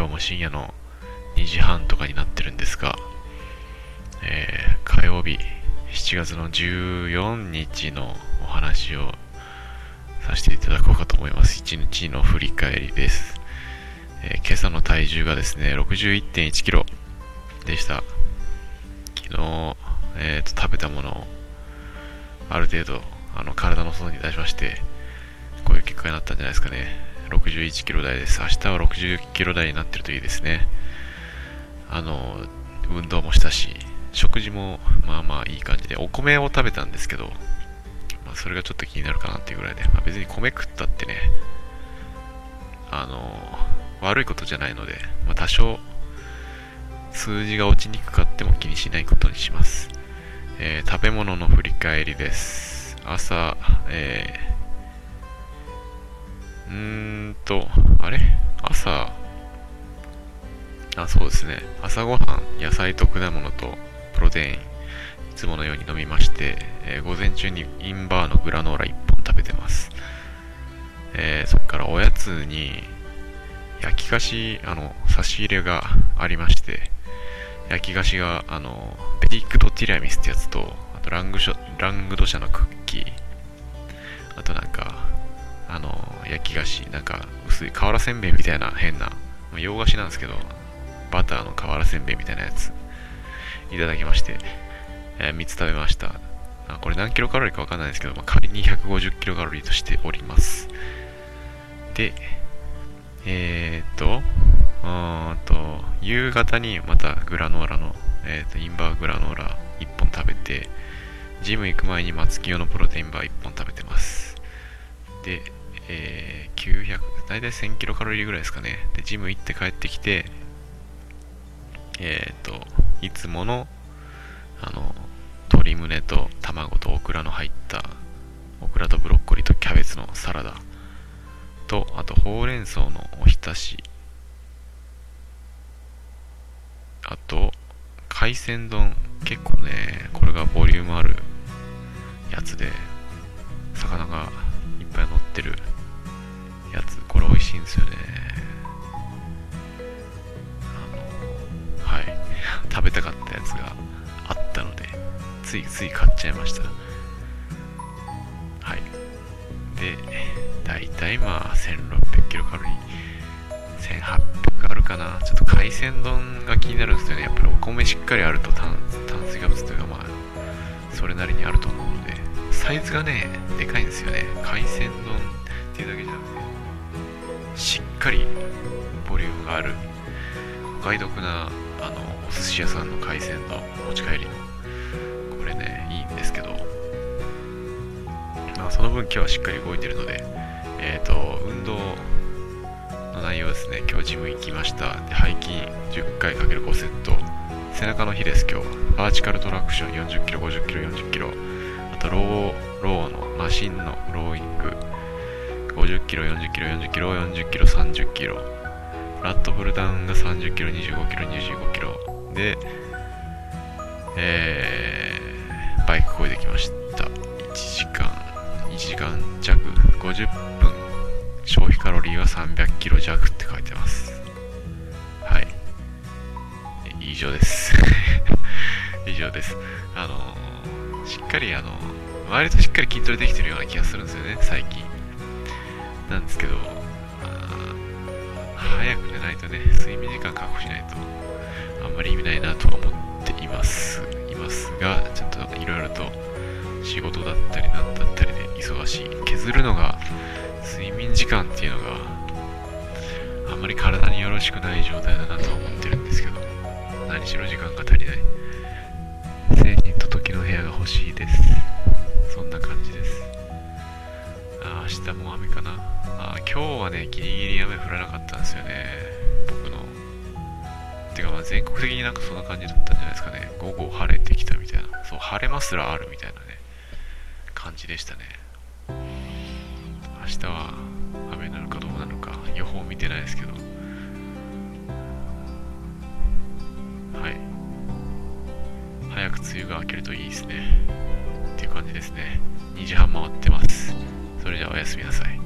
今日も深夜の2時半とかになってるんですが、えー、火曜日7月の14日のお話をさせていただこうかと思います。1日の振り返りです。えー、今朝の体重がですね、61.1 k g でした。昨日、えーと、食べたものをある程度あの体の外に出しまして、こういう結果になったんじゃないですかね。61キロ台です。明日は60キロ台になってるといいですね。あの、運動もしたし、食事もまあまあいい感じで、お米を食べたんですけど、まあ、それがちょっと気になるかなっていうぐらいで、まあ、別に米食ったってね、あの、悪いことじゃないので、まあ、多少数字が落ちにくかっても気にしないことにします。えー、食べ物の振り返りです。朝、えー、うーんと、あれ？朝、あ、そうですね。朝ごはん、野菜と果物とプロテイン、いつものように飲みまして、えー、午前中にインバーのグラノーラ1本食べてます。えー、そっからおやつに、焼き菓子、あの、差し入れがありまして、焼き菓子が、あの、ベリックドティラミスってやつと、あとラングショラングド社のクッキー、あとなんか、あの、焼き菓子、なんか薄い瓦せんべいみたいな変な、洋菓子なんですけど、バターの瓦せんべいみたいなやつ、いただきまして、えー、3つ食べました。あこれ何キロカロリーかわかんないですけど、まあ、仮に150キロカロリーとしております。で、えー、っと、うんと、夕方にまたグラノーラの、えー、とインバーグラノーラ1本食べて、ジム行く前に松木用のプロテインバー1本食べてます。で、えー、900、大体1000キロカロリーぐらいですかね。で、ジム行って帰ってきて、えっ、ー、と、いつもの、あの、鶏胸と卵とオクラの入った、オクラとブロッコリーとキャベツのサラダと、あとほうれん草のおひたしあと、海鮮丼。結構ね、これがボリュームあるやつで、魚がいっぱい乗ってるやつ。これ美味しいんですよね。あの、はい。食べたかったやつがあったので、ついつい買っちゃいました。はい。で、だいたいまあ1600キロカロリー、1800あるかなちょっと海鮮丼が気になるんですよねやっぱりお米しっかりあると炭水化物というかまあそれなりにあると思うのでサイズがねでかいんですよね海鮮丼っていうだけじゃなくてしっかりボリュームがあるお買い得なあのお寿司屋さんの海鮮丼持ち帰りのこれねいいんですけどまあその分今日はしっかり動いてるのでえっ、ー、と運動の内容ですね。今日ジム行きました。で、背筋10回 ×5 セット。背中の日です、今日は。バーチカルトラクション40キロ、50キロ、40キロ。あと、ロー、ローのマシンのローイング。50キロ、40キロ、40キロ、40キロ、30キロ。ラットブルダウンが30キロ、25キロ、25キロ。で、えー、バイクこいできました。1時間、1時間弱、50分消費カロリーは300キロ弱って書いてます。はい。以上です。以上です。あのー、しっかりあのー、割としっかり筋トレできてるような気がするんですよね、最近。なんですけど、早く寝ないとね、睡眠時間確保しないと、あんまり意味ないなとは思っています。いますが、ちょっといろいろと仕事だったりなんだったりで忙しい。削るのが睡眠時間っていうのがあんまり体によろしくない状態だなと思ってるんですけど何しろ時間が足りない精神と時の部屋が欲しいですそんな感じですあ明日も雨かな。あ今日はねギリギリ雨降らなかったんですよね。僕の。てかまあ全国的になんかそんな感じだったんじゃないですかね。午後晴れてきたみたいな。そう晴れますらあるみたいなね。感じでしたね。明日は雨なのかどうなのか予報見てないですけど。はい。早く梅雨が明けるといいですね。っていう感じですね。2時半回ってます。それではおやすみなさい。